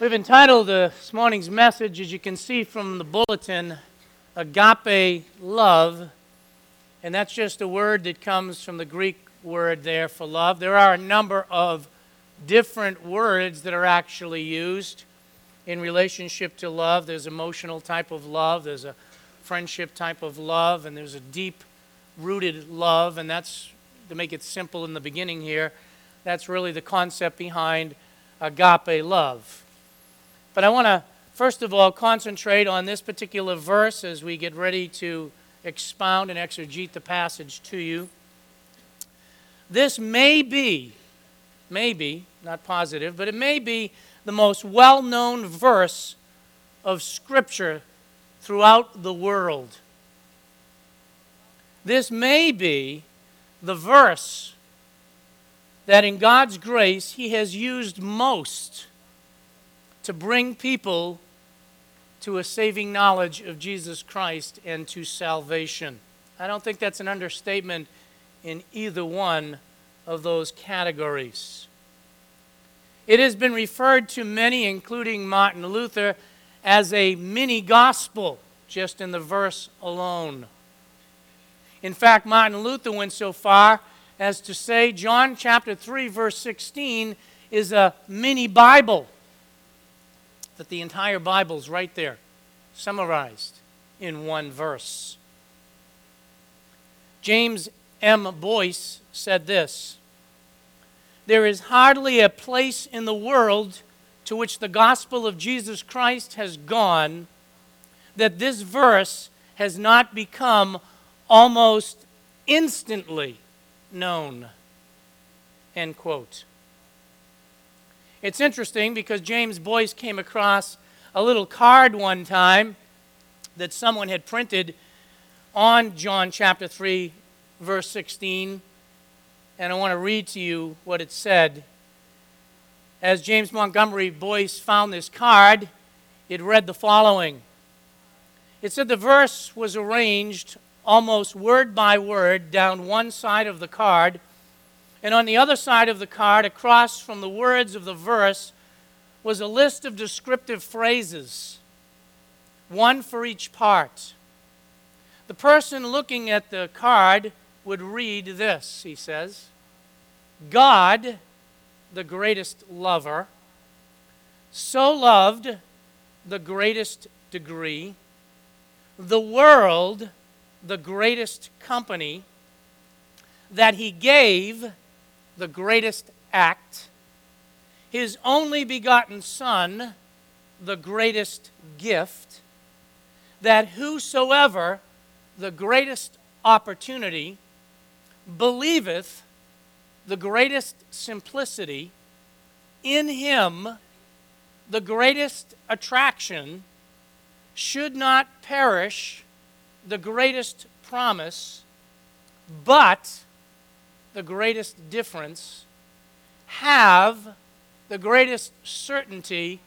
We've entitled this morning's message, as you can see from the bulletin, Agape Love. And that's just a word that comes from the Greek word there for love. There are a number of different words that are actually used in relationship to love. There's emotional type of love, there's a friendship type of love, and there's a deep rooted love. And that's, to make it simple in the beginning here, that's really the concept behind agape love. But I want to, first of all, concentrate on this particular verse as we get ready to expound and exegete the passage to you. This may be, maybe, not positive, but it may be the most well known verse of Scripture throughout the world. This may be the verse that in God's grace He has used most to bring people to a saving knowledge of Jesus Christ and to salvation. I don't think that's an understatement in either one of those categories. It has been referred to many, including Martin Luther, as a mini gospel, just in the verse alone. In fact, Martin Luther went so far as to say John chapter 3, verse 16 is a mini Bible. That the entire Bible's right there, summarized in one verse. James M. Boice said this There is hardly a place in the world to which the gospel of Jesus Christ has gone that this verse has not become almost instantly known. End quote. It's interesting because James Boice came across a little card one time that someone had printed on John chapter 3, verse 16. And I want to read to you what it said. As James Montgomery Boice found this card, it read the following It said the verse was arranged almost word by word down one side of the card. And on the other side of the card, across from the words of the verse, was a list of descriptive phrases, one for each part. The person looking at the card would read this, he says God, the greatest lover, so loved the greatest degree, the world, the greatest company, that he gave the greatest act, his only begotten Son, the greatest gift, that whosoever the greatest opportunity believeth the greatest simplicity, in him the greatest attraction, should not perish the greatest promise, but the greatest difference, have the greatest certainty,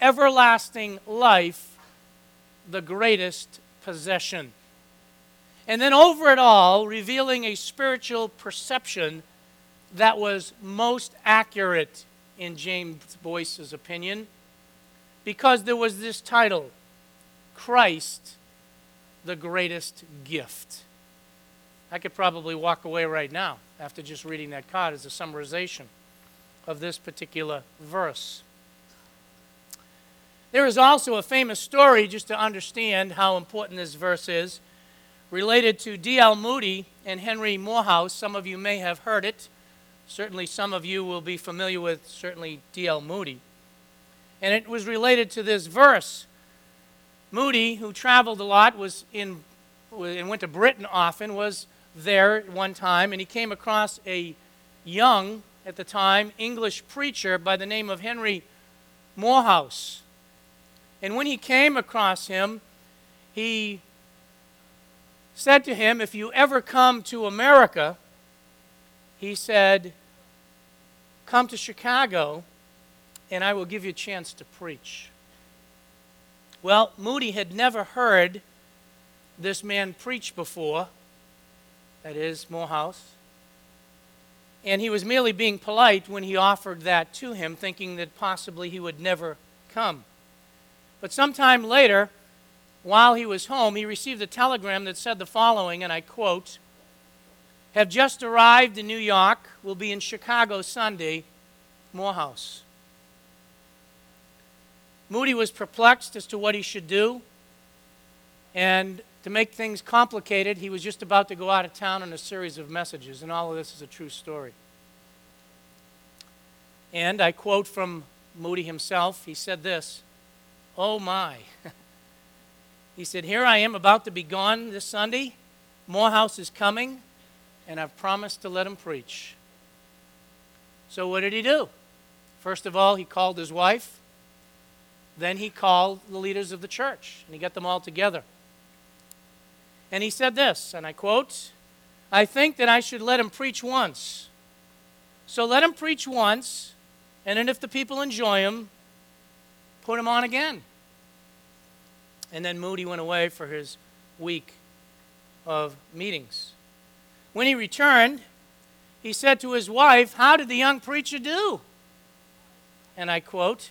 everlasting life, the greatest possession. And then over it all, revealing a spiritual perception that was most accurate in James Boice's opinion, because there was this title Christ the greatest gift. I could probably walk away right now after just reading that card as a summarization of this particular verse. There is also a famous story, just to understand how important this verse is, related to D.L. Moody and Henry Moorhouse. Some of you may have heard it. Certainly, some of you will be familiar with certainly D.L. Moody. And it was related to this verse Moody, who traveled a lot, was in and went to Britain often, was there one time, and he came across a young, at the time, English preacher by the name of Henry Moorhouse. And when he came across him, he said to him, If you ever come to America, he said, Come to Chicago, and I will give you a chance to preach. Well, Moody had never heard this man preach before, that is, Moorhouse. And he was merely being polite when he offered that to him, thinking that possibly he would never come. But sometime later, while he was home, he received a telegram that said the following, and I quote Have just arrived in New York, will be in Chicago Sunday, Moorhouse. Moody was perplexed as to what he should do, and to make things complicated, he was just about to go out of town on a series of messages, and all of this is a true story. And I quote from Moody himself, he said this Oh my. he said, Here I am about to be gone this Sunday. Moorhouse is coming, and I've promised to let him preach. So, what did he do? First of all, he called his wife. Then he called the leaders of the church, and he got them all together. And he said this, and I quote I think that I should let him preach once. So let him preach once, and then if the people enjoy him, put him on again. And then Moody went away for his week of meetings. When he returned, he said to his wife, How did the young preacher do? And I quote,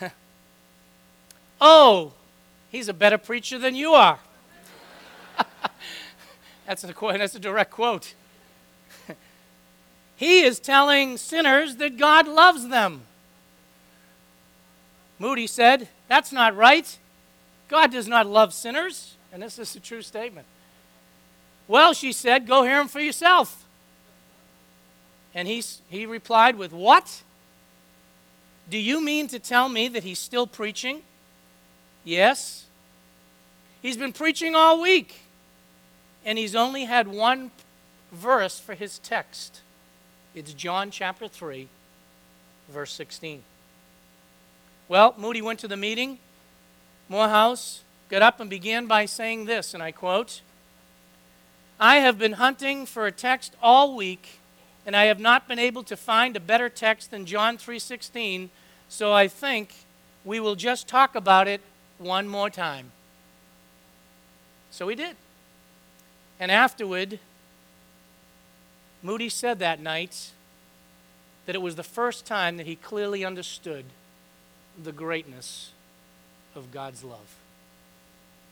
Oh, he's a better preacher than you are. That's, a, that's a direct quote. he is telling sinners that God loves them. Moody said, That's not right. God does not love sinners. And this is a true statement. Well, she said, Go hear him for yourself. And he, he replied with, What? Do you mean to tell me that he's still preaching? Yes. He's been preaching all week. And he's only had one verse for his text. It's John chapter 3, verse 16. Well, Moody went to the meeting. Moorhouse got up and began by saying this, and I quote I have been hunting for a text all week, and I have not been able to find a better text than John 3:16, so I think we will just talk about it one more time. So he did. And afterward, Moody said that night that it was the first time that he clearly understood the greatness of God's love.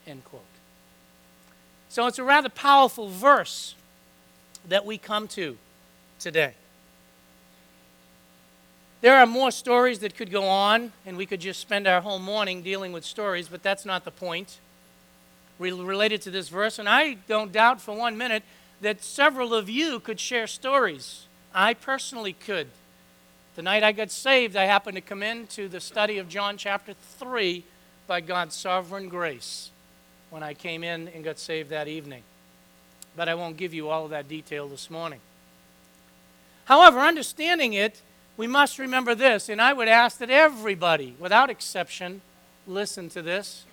End quote. So it's a rather powerful verse that we come to today. There are more stories that could go on, and we could just spend our whole morning dealing with stories, but that's not the point related to this verse. And I don't doubt for one minute that several of you could share stories. I personally could. The night I got saved, I happened to come into the study of John chapter 3 by God's sovereign grace when I came in and got saved that evening. But I won't give you all of that detail this morning. However, understanding it, we must remember this, and I would ask that everybody, without exception, listen to this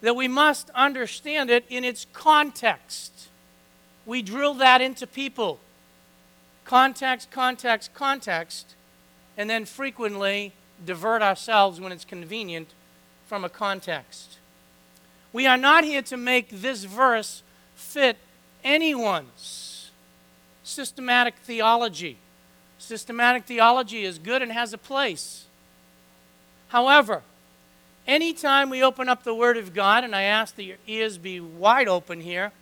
that we must understand it in its context. We drill that into people. Context, context, context and then frequently divert ourselves when it's convenient from a context. We are not here to make this verse fit anyone's systematic theology. Systematic theology is good and has a place. However, anytime we open up the Word of God, and I ask that your ears be wide open here,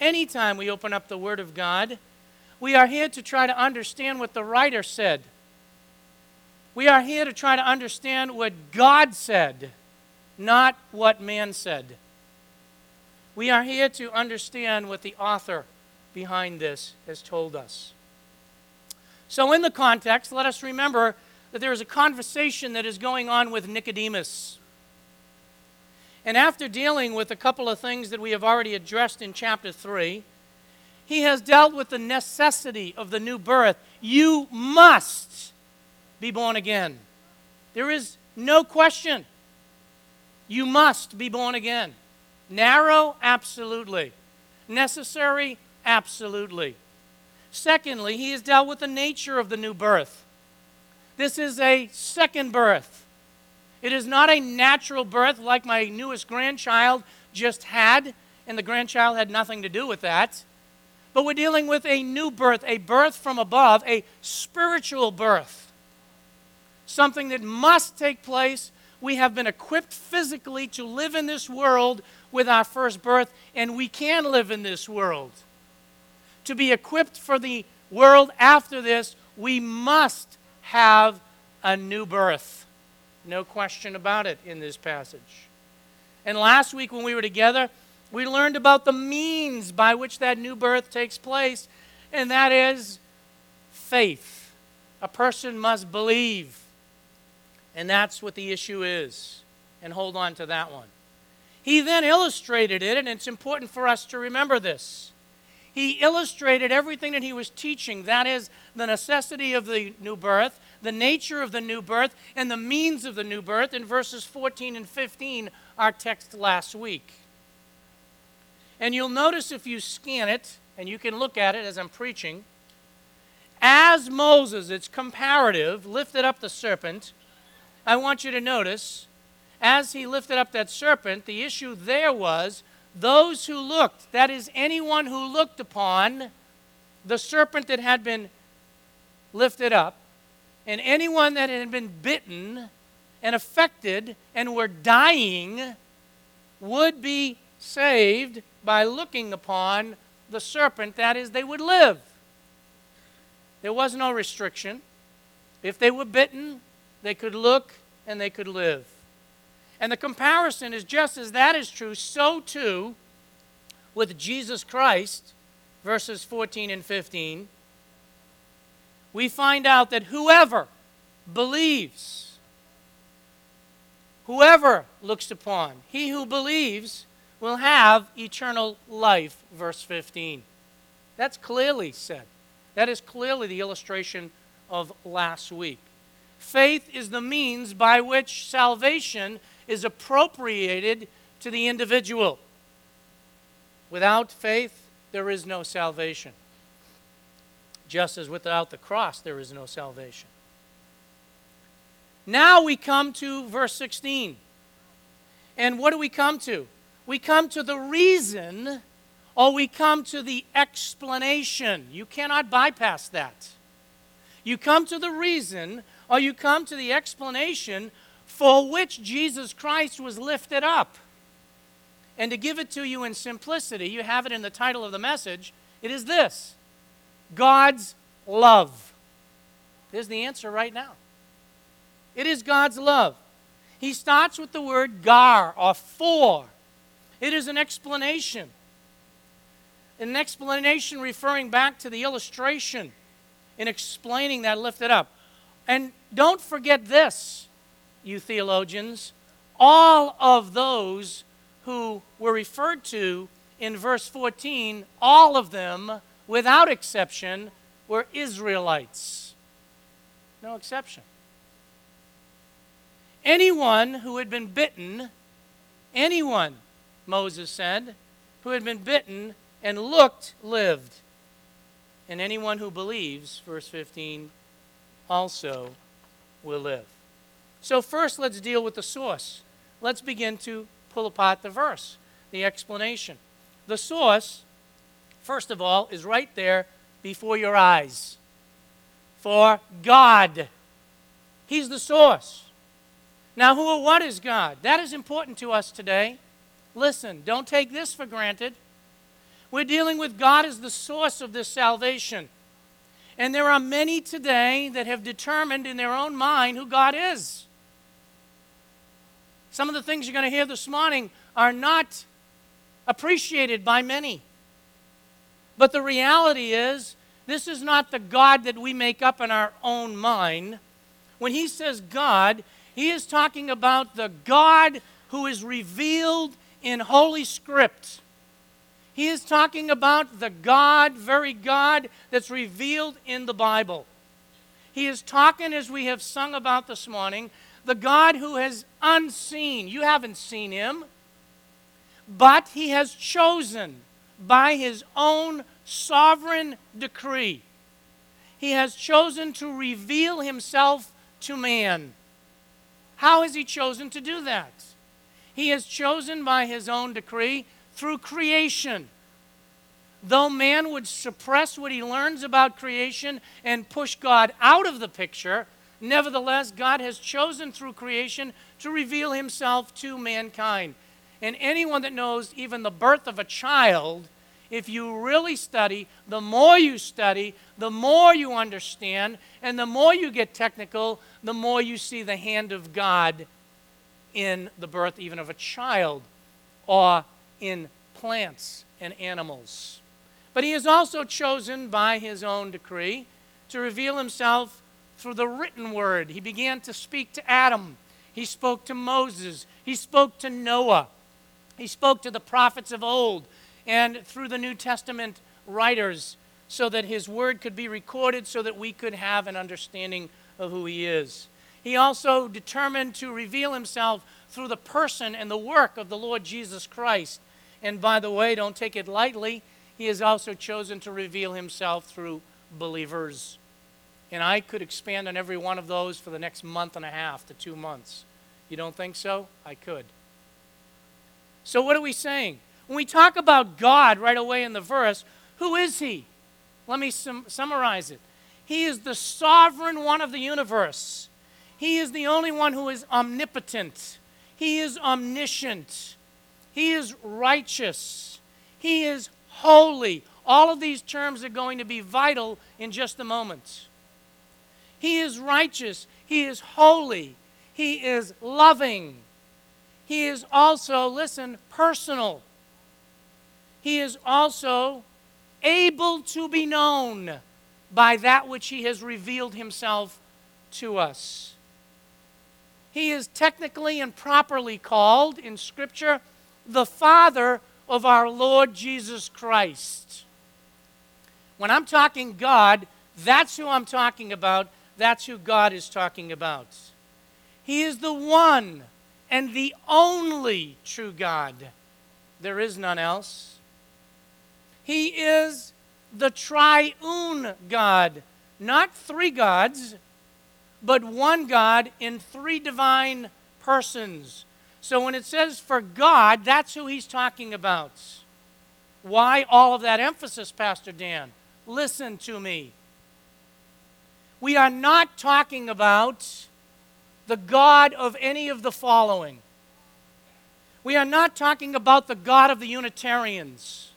anytime we open up the Word of God, we are here to try to understand what the writer said we are here to try to understand what God said, not what man said. We are here to understand what the author behind this has told us. So, in the context, let us remember that there is a conversation that is going on with Nicodemus. And after dealing with a couple of things that we have already addressed in chapter 3, he has dealt with the necessity of the new birth. You must be born again. There is no question. You must be born again. Narrow? Absolutely. Necessary? Absolutely. Secondly, he has dealt with the nature of the new birth. This is a second birth. It is not a natural birth like my newest grandchild just had, and the grandchild had nothing to do with that. But we're dealing with a new birth, a birth from above, a spiritual birth something that must take place. We have been equipped physically to live in this world with our first birth, and we can live in this world. To be equipped for the world after this, we must have a new birth. No question about it in this passage. And last week when we were together, we learned about the means by which that new birth takes place, and that is faith. A person must believe. And that's what the issue is. And hold on to that one. He then illustrated it, and it's important for us to remember this. He illustrated everything that he was teaching that is, the necessity of the new birth, the nature of the new birth, and the means of the new birth in verses 14 and 15, our text last week. And you'll notice if you scan it, and you can look at it as I'm preaching, as Moses, it's comparative, lifted up the serpent, I want you to notice, as he lifted up that serpent, the issue there was those who looked, that is, anyone who looked upon the serpent that had been lifted up, and anyone that had been bitten and affected and were dying would be saved by looking upon the serpent, that is, they would live. There was no restriction. If they were bitten, they could look and they could live. And the comparison is just as that is true, so too with Jesus Christ, verses 14 and 15. We find out that whoever believes, whoever looks upon, he who believes will have eternal life, verse 15. That's clearly said. That is clearly the illustration of last week. Faith is the means by which salvation is appropriated to the individual. Without faith, there is no salvation. Just as without the cross, there is no salvation. Now we come to verse 16. And what do we come to? We come to the reason or we come to the explanation. You cannot bypass that. You come to the reason or you come to the explanation for which Jesus Christ was lifted up. And to give it to you in simplicity, you have it in the title of the message. It is this God's love. There's the answer right now. It is God's love. He starts with the word gar or for. It is an explanation. An explanation referring back to the illustration in explaining that lifted up. And don't forget this, you theologians. All of those who were referred to in verse 14, all of them, without exception, were Israelites. No exception. Anyone who had been bitten, anyone, Moses said, who had been bitten and looked lived. And anyone who believes, verse 15, also will live. So, first, let's deal with the source. Let's begin to pull apart the verse, the explanation. The source, first of all, is right there before your eyes. For God. He's the source. Now, who or what is God? That is important to us today. Listen, don't take this for granted. We're dealing with God as the source of this salvation. And there are many today that have determined in their own mind who God is. Some of the things you're going to hear this morning are not appreciated by many. But the reality is, this is not the God that we make up in our own mind. When he says God, he is talking about the God who is revealed in Holy Script. He is talking about the God, very God, that's revealed in the Bible. He is talking, as we have sung about this morning, the God who has unseen. You haven't seen him, but he has chosen by his own sovereign decree. He has chosen to reveal himself to man. How has he chosen to do that? He has chosen by his own decree through creation. Though man would suppress what he learns about creation and push God out of the picture, Nevertheless, God has chosen through creation to reveal himself to mankind. And anyone that knows even the birth of a child, if you really study, the more you study, the more you understand, and the more you get technical, the more you see the hand of God in the birth even of a child or in plants and animals. But he is also chosen by his own decree to reveal himself through the written word. He began to speak to Adam. He spoke to Moses. He spoke to Noah. He spoke to the prophets of old and through the New Testament writers so that his word could be recorded so that we could have an understanding of who he is. He also determined to reveal himself through the person and the work of the Lord Jesus Christ. And by the way, don't take it lightly, he has also chosen to reveal himself through believers. And I could expand on every one of those for the next month and a half to two months. You don't think so? I could. So, what are we saying? When we talk about God right away in the verse, who is He? Let me sum- summarize it. He is the sovereign one of the universe. He is the only one who is omnipotent. He is omniscient. He is righteous. He is holy. All of these terms are going to be vital in just a moment. He is righteous. He is holy. He is loving. He is also, listen, personal. He is also able to be known by that which he has revealed himself to us. He is technically and properly called in Scripture the Father of our Lord Jesus Christ. When I'm talking God, that's who I'm talking about. That's who God is talking about. He is the one and the only true God. There is none else. He is the triune God, not three gods, but one God in three divine persons. So when it says for God, that's who he's talking about. Why all of that emphasis, Pastor Dan? Listen to me. We are not talking about the God of any of the following. We are not talking about the God of the Unitarians.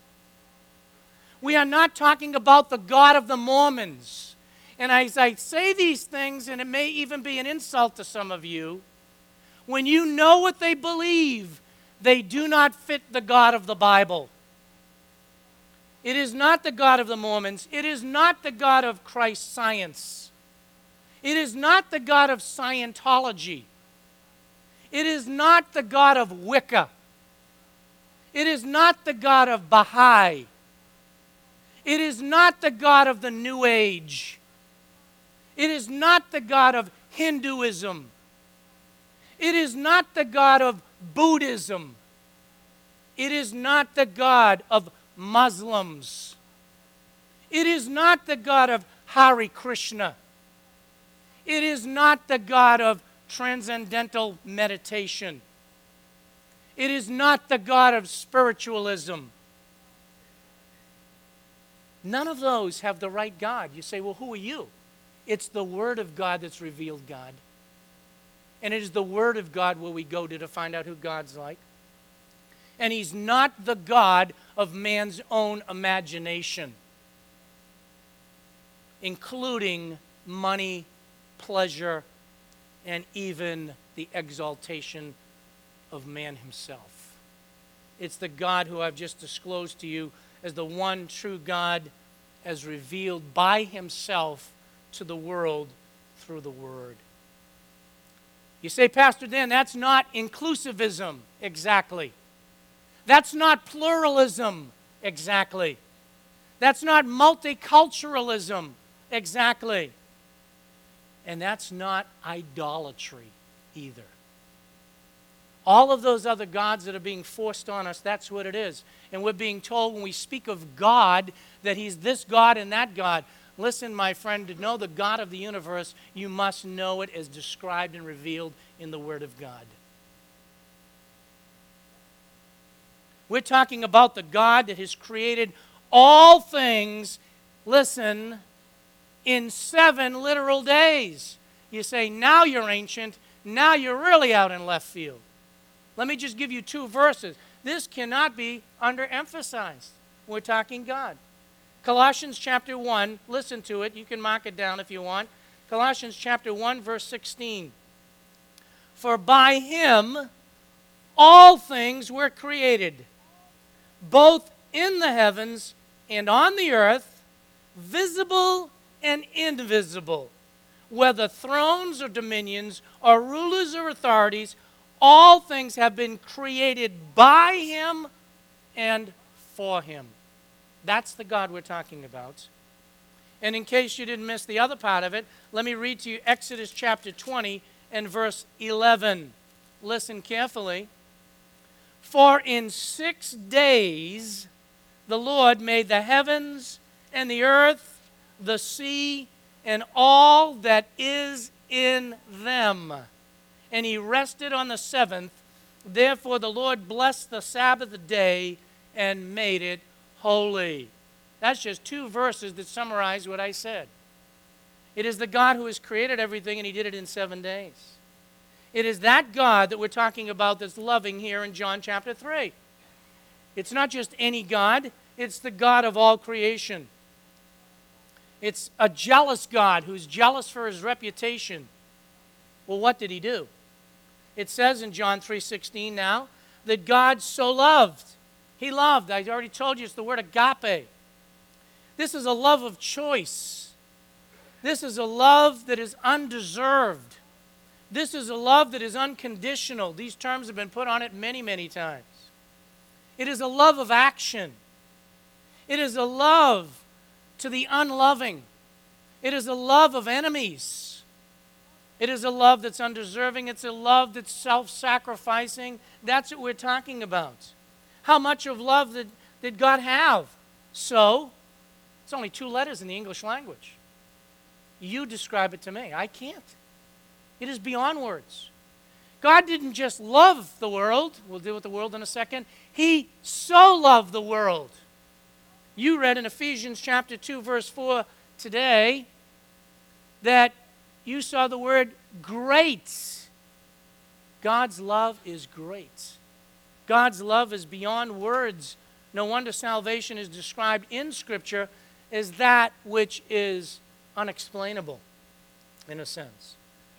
We are not talking about the God of the Mormons. And as I say these things, and it may even be an insult to some of you, when you know what they believe, they do not fit the God of the Bible. It is not the God of the Mormons. It is not the God of Christian Science. It is not the God of Scientology. It is not the God of Wicca. It is not the God of Baha'i. It is not the God of the New Age. It is not the God of Hinduism. It is not the God of Buddhism. It is not the God of Muslims. It is not the God of Hare Krishna. It is not the God of transcendental meditation. It is not the God of spiritualism. None of those have the right God. You say, well, who are you? It's the Word of God that's revealed God. And it is the Word of God where we go to to find out who God's like. And He's not the God of man's own imagination, including money, pleasure, and even the exaltation of man himself. It's the God who I've just disclosed to you as the one true God as revealed by himself to the world through the Word. You say, Pastor Dan, that's not inclusivism exactly. That's not pluralism exactly. That's not multiculturalism exactly. And that's not idolatry either. All of those other gods that are being forced on us, that's what it is. And we're being told when we speak of God that He's this God and that God. Listen, my friend, to know the God of the universe, you must know it as described and revealed in the Word of God. We're talking about the God that has created all things, listen, in seven literal days. you say, now you're ancient, now you're really out in left field. Let me just give you two verses. This cannot be underemphasized. We're talking God. Colossians chapter 1, listen to it. You can mark it down if you want. Colossians chapter 1, verse 16. For by him all things were created, both in the heavens and on the earth, visible and invisible, whether thrones or dominions or rulers or authorities, all things have been created by him and for him. That's the God we're talking about. And in case you didn't miss the other part of it, let me read to you Exodus chapter 20 and verse 11. Listen carefully. For in six days the Lord made the heavens and the earth, the sea, and all that is in them. And he rested on the seventh. Therefore the Lord blessed the Sabbath day and made it holy. That's just two verses that summarize what I said. It is the God who has created everything, and He did it in seven days. It is that God that we're talking about that's loving here in John chapter 3. It's not just any God, it's the God of all creation. It's a jealous God who's jealous for his reputation. Well, what did he do? It says in John 3:16 now that God so loved. He loved. I already told you it's the word agape. This is a love of choice. This is a love that is undeserved. This is a love that is unconditional. These terms have been put on it many, many times. It is a love of action. It is a love to the unloving. It is a love of enemies. It is a love that's undeserving. It's a love that's self sacrificing. That's what we're talking about. How much of love did, did God have? So, it's only two letters in the English language. You describe it to me. I can't. It is beyond words. God didn't just love the world, we'll deal with the world in a second. He so loved the world. You read in Ephesians chapter 2, verse 4 today that you saw the word great. God's love is great. God's love is beyond words. No wonder salvation is described in Scripture as that which is unexplainable, in a sense.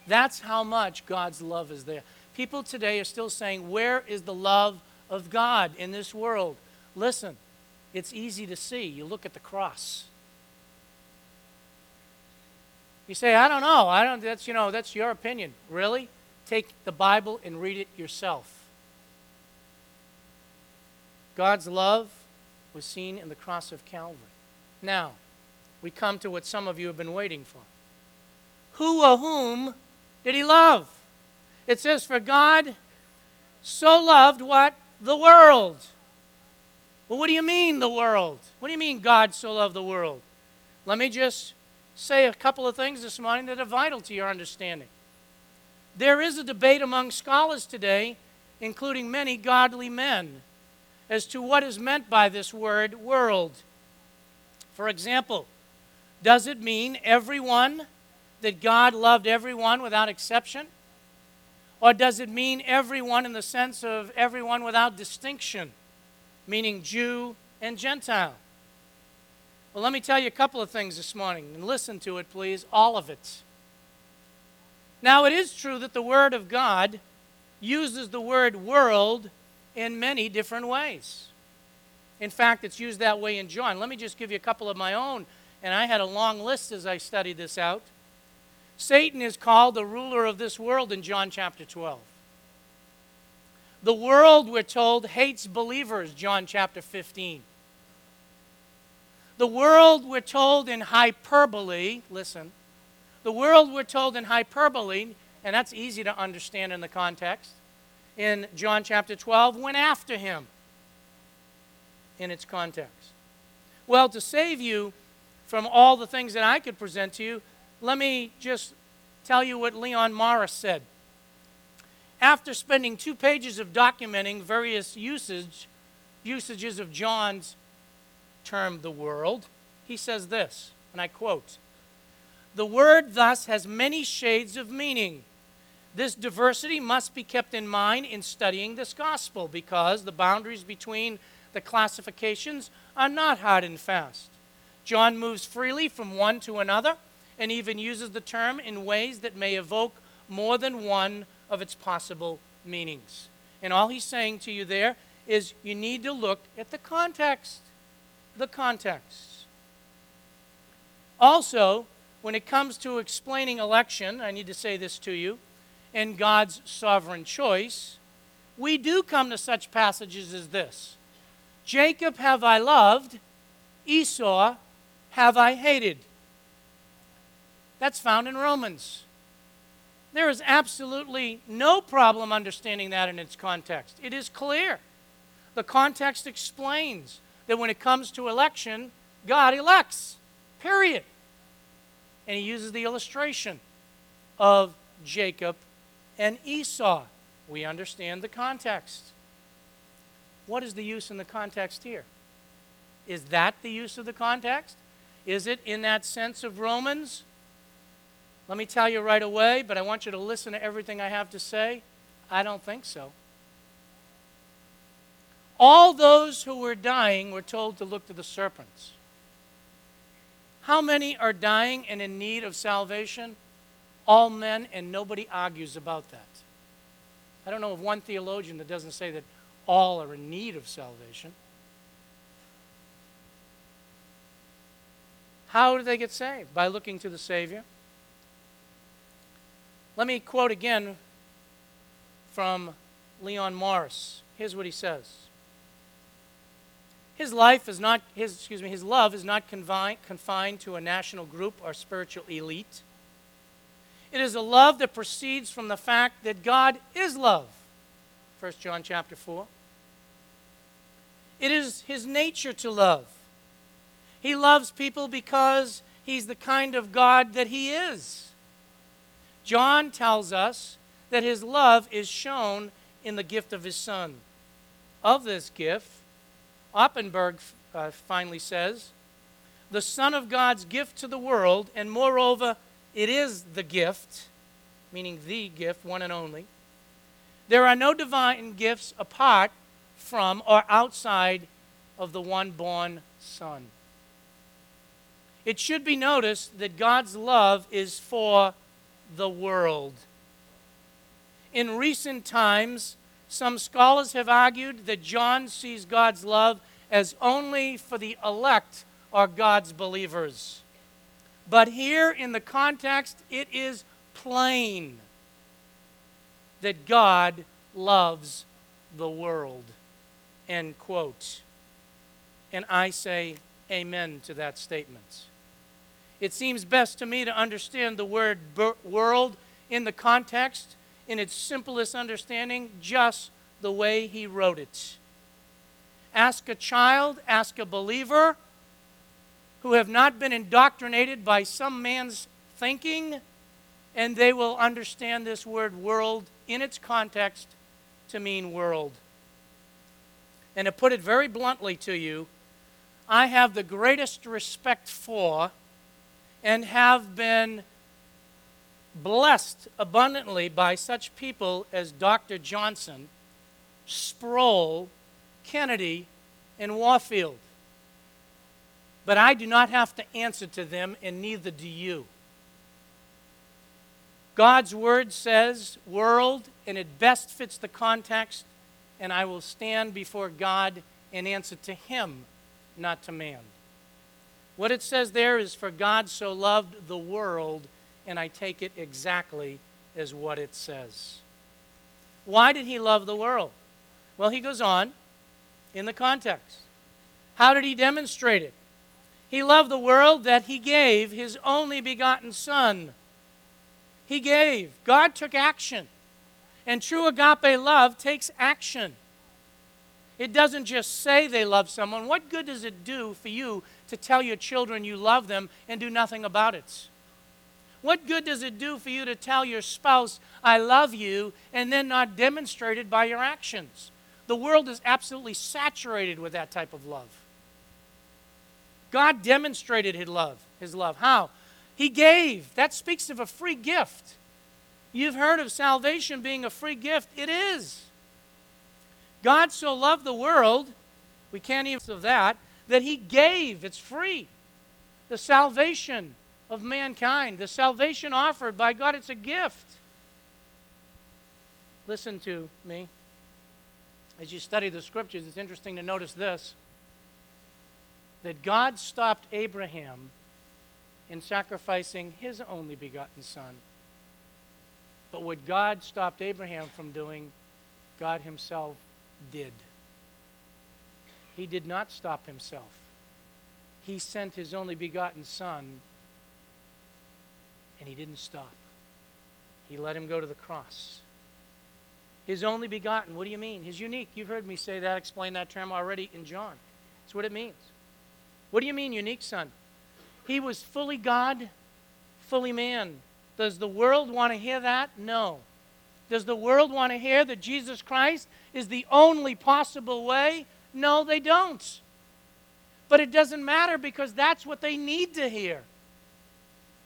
That's how much God's love is there. People today are still saying, Where is the love of God in this world? Listen, it's easy to see. You look at the cross. You say, I don't know. I don't that's you know, that's your opinion. Really? Take the Bible and read it yourself. God's love was seen in the cross of Calvary. Now, we come to what some of you have been waiting for. Who or whom did he love? It says, For God so loved what? The world. Well, what do you mean, the world? What do you mean, God so loved the world? Let me just say a couple of things this morning that are vital to your understanding. There is a debate among scholars today, including many godly men, as to what is meant by this word world. For example, does it mean everyone, that God loved everyone without exception? Or does it mean everyone in the sense of everyone without distinction, meaning Jew and Gentile? Well, let me tell you a couple of things this morning, and listen to it, please, all of it. Now, it is true that the Word of God uses the word world in many different ways. In fact, it's used that way in John. Let me just give you a couple of my own, and I had a long list as I studied this out. Satan is called the ruler of this world in John chapter 12. The world, we're told, hates believers, John chapter 15. The world, we're told in hyperbole, listen, the world, we're told in hyperbole, and that's easy to understand in the context, in John chapter 12, went after him in its context. Well, to save you from all the things that I could present to you, let me just tell you what Leon Morris said. After spending two pages of documenting various usage, usages of John's term, the world, he says this, and I quote The word thus has many shades of meaning. This diversity must be kept in mind in studying this gospel because the boundaries between the classifications are not hard and fast. John moves freely from one to another and even uses the term in ways that may evoke more than one of its possible meanings. And all he's saying to you there is you need to look at the context. The context. Also, when it comes to explaining election, I need to say this to you, and God's sovereign choice, we do come to such passages as this Jacob have I loved, Esau have I hated. That's found in Romans. There is absolutely no problem understanding that in its context. It is clear. The context explains that when it comes to election, God elects, period. And he uses the illustration of Jacob and Esau. We understand the context. What is the use in the context here? Is that the use of the context? Is it in that sense of Romans? Let me tell you right away, but I want you to listen to everything I have to say. I don't think so. All those who were dying were told to look to the serpents. How many are dying and in need of salvation? All men, and nobody argues about that. I don't know of one theologian that doesn't say that all are in need of salvation. How do they get saved? By looking to the Savior. Let me quote again from Leon Morris. Here's what he says. His life is not his excuse me, his love is not confined, confined to a national group or spiritual elite. It is a love that proceeds from the fact that God is love. 1 John chapter 4. It is his nature to love. He loves people because he's the kind of God that he is. John tells us that his love is shown in the gift of his son. Of this gift, Oppenberg uh, finally says, the Son of God's gift to the world, and moreover, it is the gift, meaning the gift, one and only. There are no divine gifts apart from or outside of the one born Son. It should be noticed that God's love is for the world. In recent times, some scholars have argued that John sees God's love as only for the elect or God's believers. But here in the context, it is plain that God loves the world. End quote. And I say amen to that statement. It seems best to me to understand the word world in the context, in its simplest understanding, just the way he wrote it. Ask a child, ask a believer who have not been indoctrinated by some man's thinking, and they will understand this word world in its context to mean world. And to put it very bluntly to you, I have the greatest respect for and have been blessed abundantly by such people as Dr. Johnson, Sproul, Kennedy, and Warfield. But I do not have to answer to them, and neither do you. God's word says world, and it best fits the context, and I will stand before God and answer to him, not to man. What it says there is, For God so loved the world, and I take it exactly as what it says. Why did he love the world? Well, he goes on in the context. How did he demonstrate it? He loved the world that he gave his only begotten Son. He gave. God took action. And true agape love takes action. It doesn't just say they love someone. What good does it do for you to tell your children you love them and do nothing about it? What good does it do for you to tell your spouse, I love you, and then not demonstrate it by your actions? The world is absolutely saturated with that type of love. God demonstrated his love. His love. How? He gave. That speaks of a free gift. You've heard of salvation being a free gift. It is. God so loved the world, we can't even of that, that he gave. It's free. The salvation of mankind, the salvation offered by God, it's a gift. Listen to me. As you study the scriptures, it's interesting to notice this that God stopped Abraham in sacrificing his only begotten son. But what God stopped Abraham from doing, God himself did. He did not stop himself. He sent his only begotten son, and he didn't stop. He let him go to the cross. His only begotten, what do you mean? His unique. You've heard me say that, explain that term already in John. That's what it means. What do you mean, unique son? He was fully God, fully man. Does the world want to hear that? No. Does the world want to hear that Jesus Christ is the only possible way? No, they don't. But it doesn't matter because that's what they need to hear.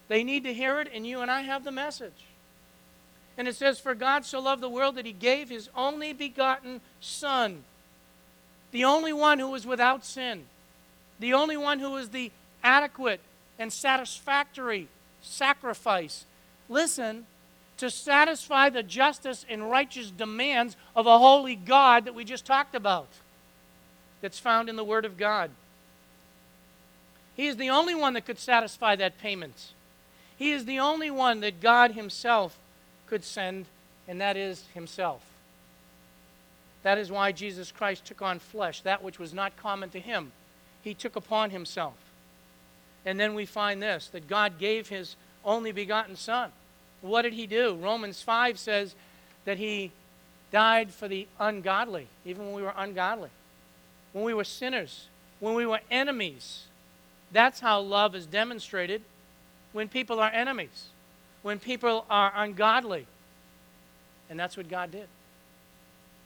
They need to hear it, and you and I have the message. And it says, For God so loved the world that he gave his only begotten Son, the only one who was without sin the only one who is the adequate and satisfactory sacrifice. Listen, to satisfy the justice and righteous demands of a holy God that we just talked about, that's found in the Word of God. He is the only one that could satisfy that payment. He is the only one that God Himself could send, and that is Himself. That is why Jesus Christ took on flesh, that which was not common to Him he took upon himself. And then we find this that God gave his only begotten Son. What did he do? Romans 5 says that he died for the ungodly, even when we were ungodly, when we were sinners, when we were enemies. That's how love is demonstrated when people are enemies, when people are ungodly. And that's what God did.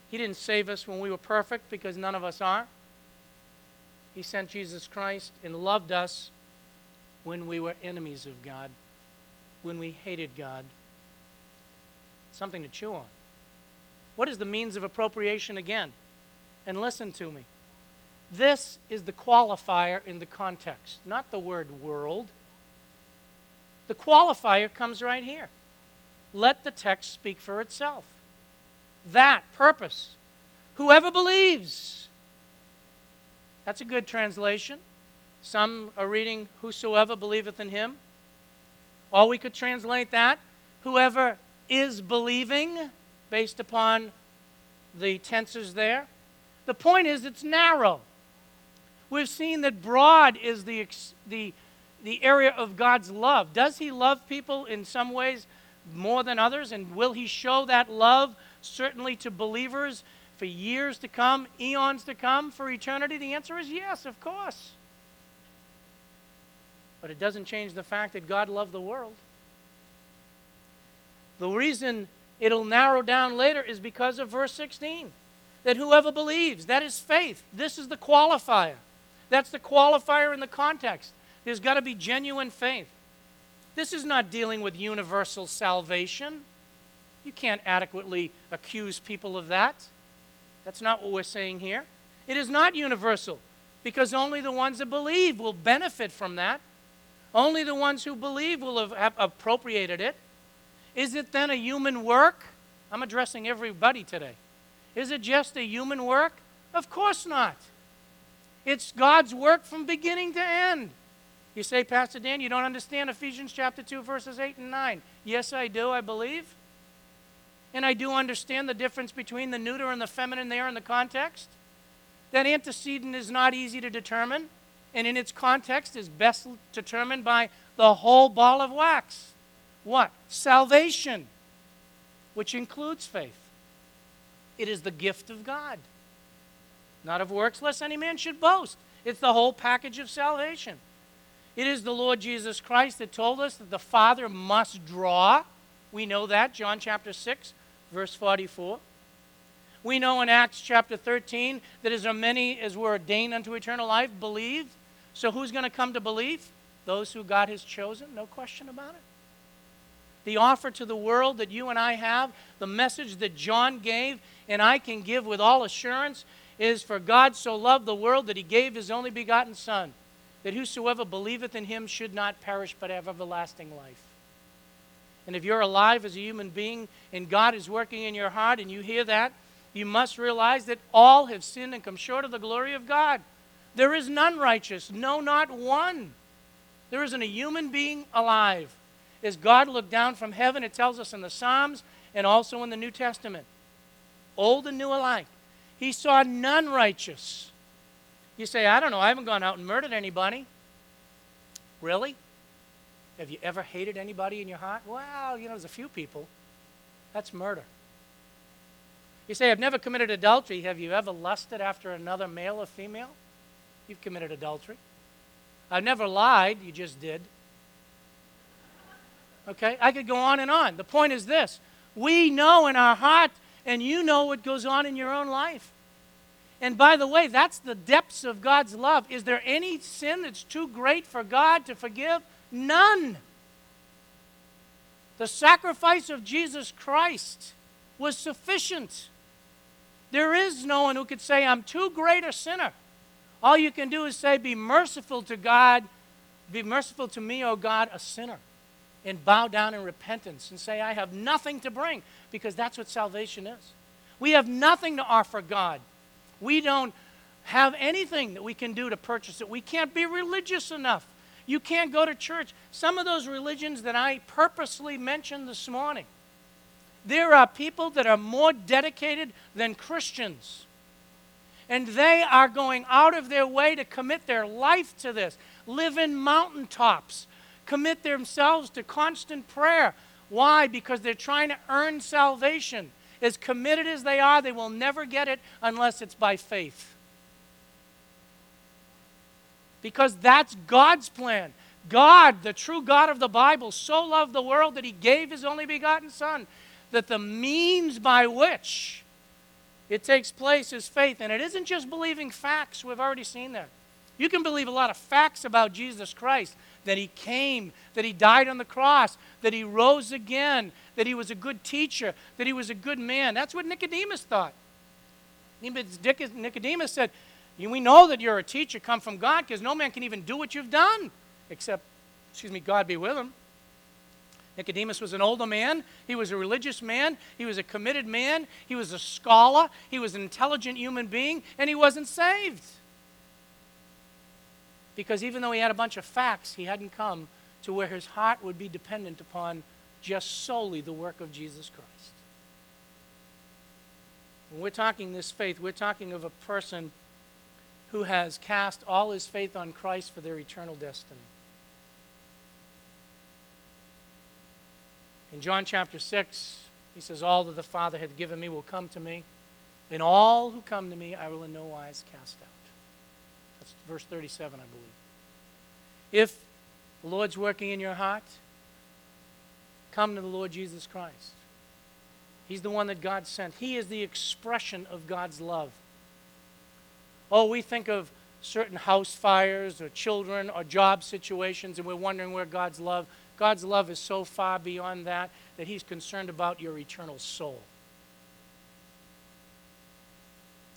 He didn't save us when we were perfect because none of us are. He sent Jesus Christ and loved us when we were enemies of God, when we hated God. Something to chew on. What is the means of appropriation again? And listen to me. This is the qualifier in the context, not the word world. The qualifier comes right here. Let the text speak for itself. That purpose. Whoever believes that's a good translation. Some are reading, Whosoever believeth in him. Or we could translate that, Whoever is believing, based upon the tenses there. The point is, it's narrow. We've seen that broad is the, the, the area of God's love. Does He love people in some ways more than others? And will He show that love certainly to believers for years to come, eons to come, for eternity? The answer is yes, of course. But it doesn't change the fact that God loved the world. The reason it'll narrow down later is because of verse 16 that whoever believes, that is faith. This is the qualifier. That's the qualifier in the context. There's got to be genuine faith. This is not dealing with universal salvation. You can't adequately accuse people of that. That's not what we're saying here. It is not universal because only the ones that believe will benefit from that. Only the ones who believe will have, appropriated it. Is it then a human work? I'm addressing everybody today. Is it just a human work? Of course not. It's God's work from beginning to end. You say, Pastor Dan, you don't understand Ephesians chapter 2, verses 8 and 9. Yes, I do, I believe. And I do understand the difference between the neuter and the feminine there in the context. That antecedent is not easy to determine, and in its context is best determined by the whole ball of wax. What? Salvation, which includes faith. It is the gift of God, not of works, lest any man should boast. It's the whole package of salvation. It is the Lord Jesus Christ that told us that the Father must draw. We know that, John chapter 6, verse 44. We know in Acts chapter 13 that as many as were ordained unto eternal life believed. So who's going to come to belief? The those who God has chosen, no question about it. The offer to the world that you and I have, the message that John gave, and I can give with all assurance, is for God so loved the world that he gave his only begotten Son, that whosoever believeth in him should not perish but have everlasting life. And if you're alive as a human being and God is working in your heart and you hear that, you must realize that all have sinned and come short of the glory of God. There is none righteous, no, not one. There isn't a human being alive. As God looked down from heaven, it tells us in the Psalms and also in the New Testament, old and new alike, he saw none righteous. You say, I don't know, I haven't gone out and murdered anybody. Really? Have you ever hated anybody in your heart? Well, you know, there's a few people. That's murder. You say, I've never committed adultery. Have you ever lusted after another male or female? You've committed adultery. I've never lied. You just did. Okay? I could go on and on. The point is this we know in our heart, and you know what goes on in your own life. And by the way, that's the depths of God's love. Is there any sin that's too great for God to forgive? None. The sacrifice of Jesus Christ was sufficient. There is no one who could say, I'm too great a sinner. All you can do is say, Be merciful to God, be merciful to me, O God, a sinner. And bow down in repentance and say, I have nothing to bring, because that's what salvation is. We have nothing to offer God. We don't have anything that we can do to purchase it. We can't be religious enough. You can't go to church. Some of those religions that I purposely mentioned this morning, there are people that are more dedicated than Christians. And they are going out of their way to commit their life to this, live in mountaintops, commit themselves to constant prayer. Why? Because they're trying to earn salvation. As committed as they are, they will never get it unless it's by faith. Because that's God's plan. God, the true God of the Bible, so loved the world that he gave his only begotten Son, that the means by which it takes place is faith. And it isn't just believing facts, we've already seen that. You can believe a lot of facts about Jesus Christ that he came, that he died on the cross, that he rose again, that he was a good teacher, that he was a good man. That's what Nicodemus thought. Nicodemus said, We know that you're a teacher come from God because no man can even do what you've done except, excuse me, God be with him. Nicodemus was an older man. He was a religious man. He was a committed man. He was a scholar. He was an intelligent human being, and he wasn't saved. Because even though he had a bunch of facts, he hadn't come to where his heart would be dependent upon just solely the work of Jesus Christ. When we're talking this faith, we're talking of a person who has cast all his faith on Christ for their eternal destiny. In John chapter 6, he says, All that the Father hath given me will come to me, and all who come to me I will in no wise cast out. Verse 37, I believe. If the Lord's working in your heart, come to the Lord Jesus Christ. He's the one that God sent. He is the expression of God's love. Oh, we think of certain house fires or children or job situations and we're wondering where God's love God's love is so far beyond that that He's concerned about your eternal soul.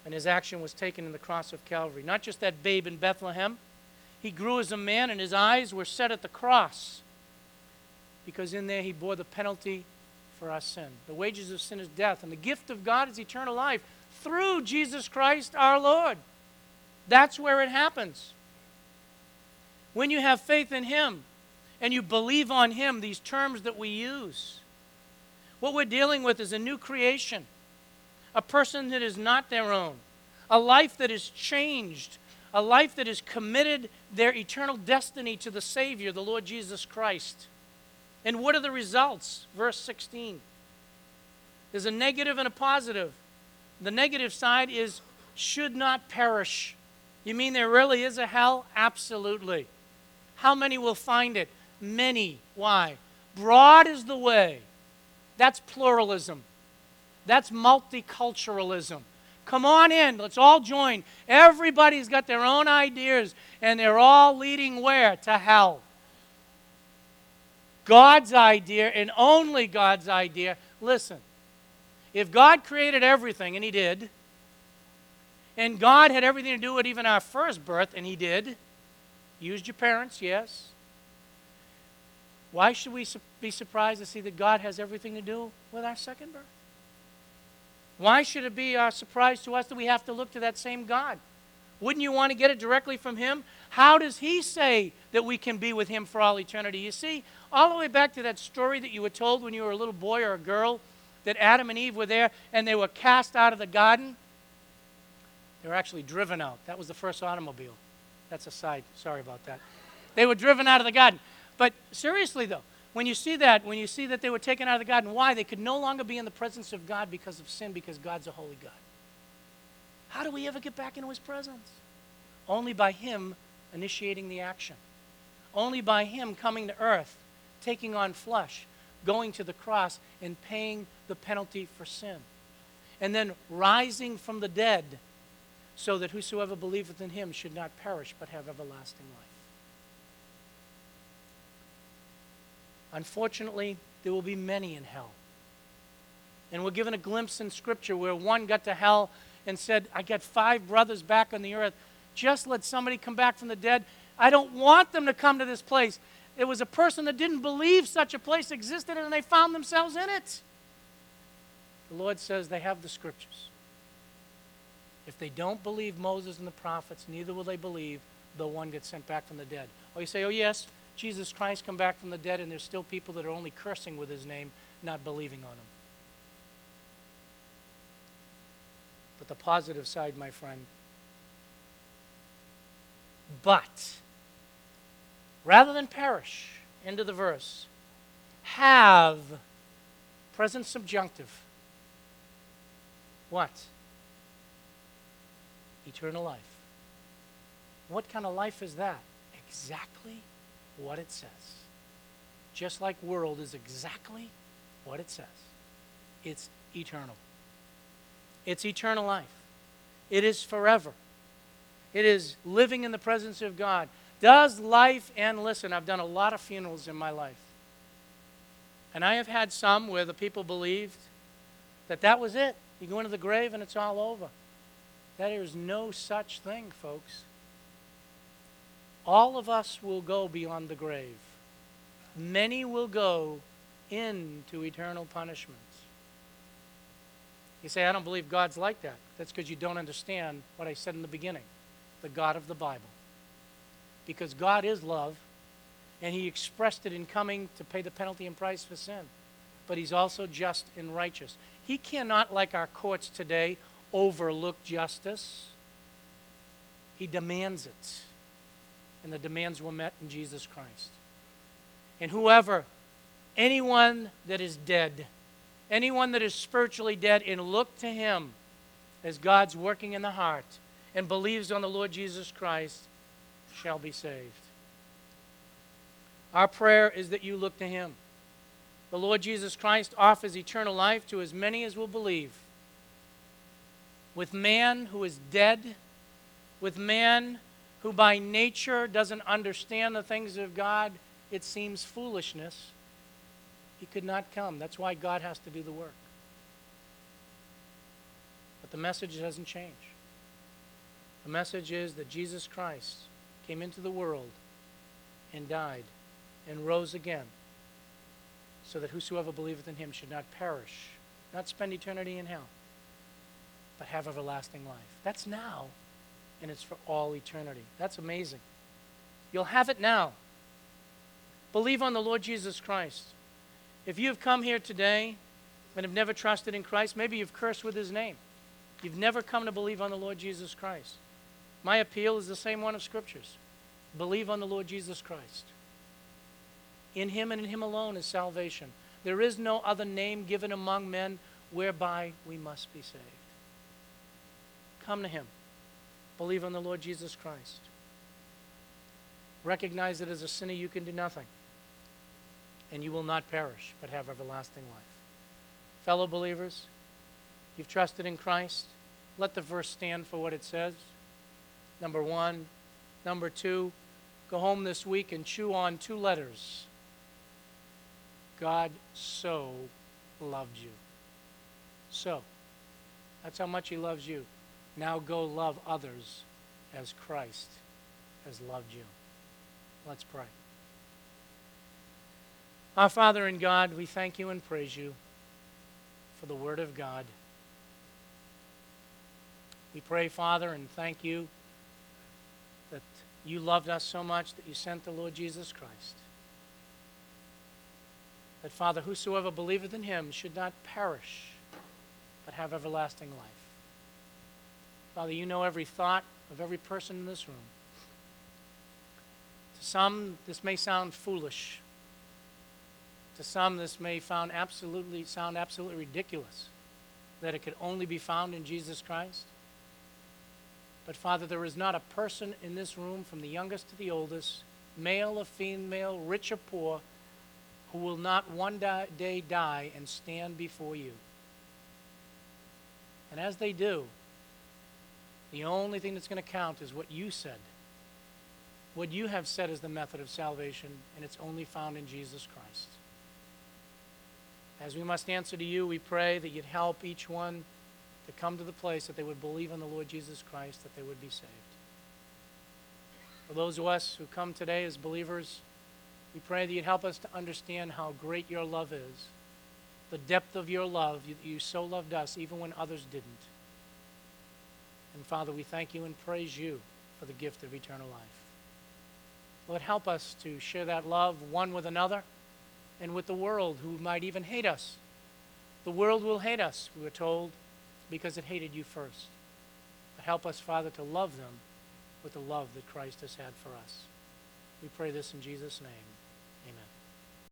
And His action was taken in the cross of Calvary. Not just that babe in Bethlehem, He grew as a man and His eyes were set at the cross because in there He bore the penalty for our sin. The wages of sin is death, and the gift of God is eternal life through Jesus Christ our Lord. That's where it happens. When you have faith in Him, and you believe on Him, these terms that we use. What we're dealing with is a new creation, a person that is not their own, a life that is changed, a life that has committed their eternal destiny to the Savior, the Lord Jesus Christ. And what are the results? Verse 16. There's a negative and a positive. The negative side is should not perish. You mean there really is a hell? Absolutely. How many will find it? many. Why? Broad is the way. That's pluralism. That's multiculturalism. Come on in. Let's all join. Everybody's got their own ideas, and they're all leading where? To hell. God's idea and only God's idea. Listen, if God created everything, and He did, and God had everything to do with even our first birth, and He did, used your parents, yes. Why should we be surprised to see that God has everything to do with our second birth? Why should it be a surprise to us that we have to look to that same God? Wouldn't you want to get it directly from Him? How does He say that we can be with Him for all eternity? You see, all the way back to that story that you were told when you were a little boy or a girl, that Adam and Eve were there and they were cast out of the garden. They were actually driven out. That was the first automobile. That's a side. Sorry about that. They were driven out of the garden. But seriously, though, when you see that, when you see that they were taken out of the garden, why? They could no longer be in the presence of God because of sin, because God's a holy God. How do we ever get back into his presence? Only by him initiating the action. Only by him coming to earth, taking on flesh, going to the cross, and paying the penalty for sin. And then rising from the dead, so that whosoever believeth in him should not perish but have everlasting life. Unfortunately, there will be many in hell. And we're given a glimpse in Scripture where one got to hell and said, I got five brothers back on the earth. Just let somebody come back from the dead. I don't want them to come to this place. It was a person that didn't believe such a place existed and they found themselves in it. The Lord says they have the Scriptures. If they don't believe Moses and the prophets, neither will they believe the one gets sent back from the dead. Or you say, oh, yes, Jesus Christ come back from the dead, and there's still people that are only cursing with his name, not believing on him. But the positive side, my friend, but rather than perish, into the verse, have present subjunctive. What? Eternal life. What kind of life is that? Exactly what it says. Just like world is exactly what it says. It's eternal. It's eternal life. It is forever. It is living in the presence of God. Does life and Listen, I've done a lot of funerals in my life. And I have had some where the people believed that that was it. You go into the grave and it's all over. There is no such thing, folks. All of us will go beyond the grave. Many will go into eternal punishments. You say, I don't believe God's like that. That's because you don't understand what I said in the beginning the God of the Bible. Because God is love, and He expressed it in coming to pay the penalty and price for sin. But He's also just and righteous. He cannot, like our courts today, overlook justice, He demands it and the demands were met in Jesus Christ. And whoever, anyone that is dead, anyone that is spiritually dead, and look to him as God's working in the heart and believes on the Lord Jesus Christ shall be saved. Our prayer is that you look to him. The Lord Jesus Christ offers eternal life to as many as will believe. With man who is dead, with man who by nature doesn't understand the things of God, it seems foolishness, he could not come. That's why God has to do the work. But the message doesn't change. The message is that Jesus Christ came into the world and died and rose again so that whosoever believeth in him should not perish, not spend eternity in hell, but have everlasting life. That's now and it's for all eternity. That's amazing. You'll have it now. Believe on the Lord Jesus Christ. If you've come here today and have never trusted in Christ, maybe you've cursed with his name. You've never come to believe on the Lord Jesus Christ. My appeal is the same one of Scriptures believe on the Lord Jesus Christ. In him and in him alone is salvation. There is no other name given among men whereby we must be saved. Come to him. Believe on the Lord Jesus Christ. Recognize that as a sinner you can do nothing, and you will not perish, but have everlasting life. Fellow believers, you've trusted in Christ. Let the verse stand for what it says. Number one. Number two, go home this week and chew on two letters God so loved you. So, that's how much He loves you. Now go love others as Christ has loved you. Let's pray. Our Father in God, we thank you and praise you for the Word of God. We pray, Father, and thank you that you loved us so much that you sent the Lord Jesus Christ. That, Father, whosoever believeth in him should not perish, but have everlasting life. Father, you know every thought of every person in this room. To some, this may sound foolish. To some, this may found absolutely, sound absolutely ridiculous that it could only be found in Jesus Christ. But Father, there is not a person in this room, from the youngest to the oldest, male or female, rich or poor, who will not one day die and stand before you. And as they do, the only thing that's going to count is what you said. What you have said is the method of salvation, and it's only found in Jesus Christ. As we must answer to you, we pray that you'd help each one to come to the place that they would believe in the Lord Jesus Christ, that they would be saved. For those of us who come today as believers, we pray that you'd help us to understand how great your love is, the depth of your love. You, you so loved us even when others didn't. And Father, we thank you and praise you for the gift of eternal life. Lord, help us to share that love one with another and with the world who might even hate us. The world will hate us, we were told, because it hated you first. But help us, Father, to love them with the love that Christ has had for us. We pray this in Jesus' name.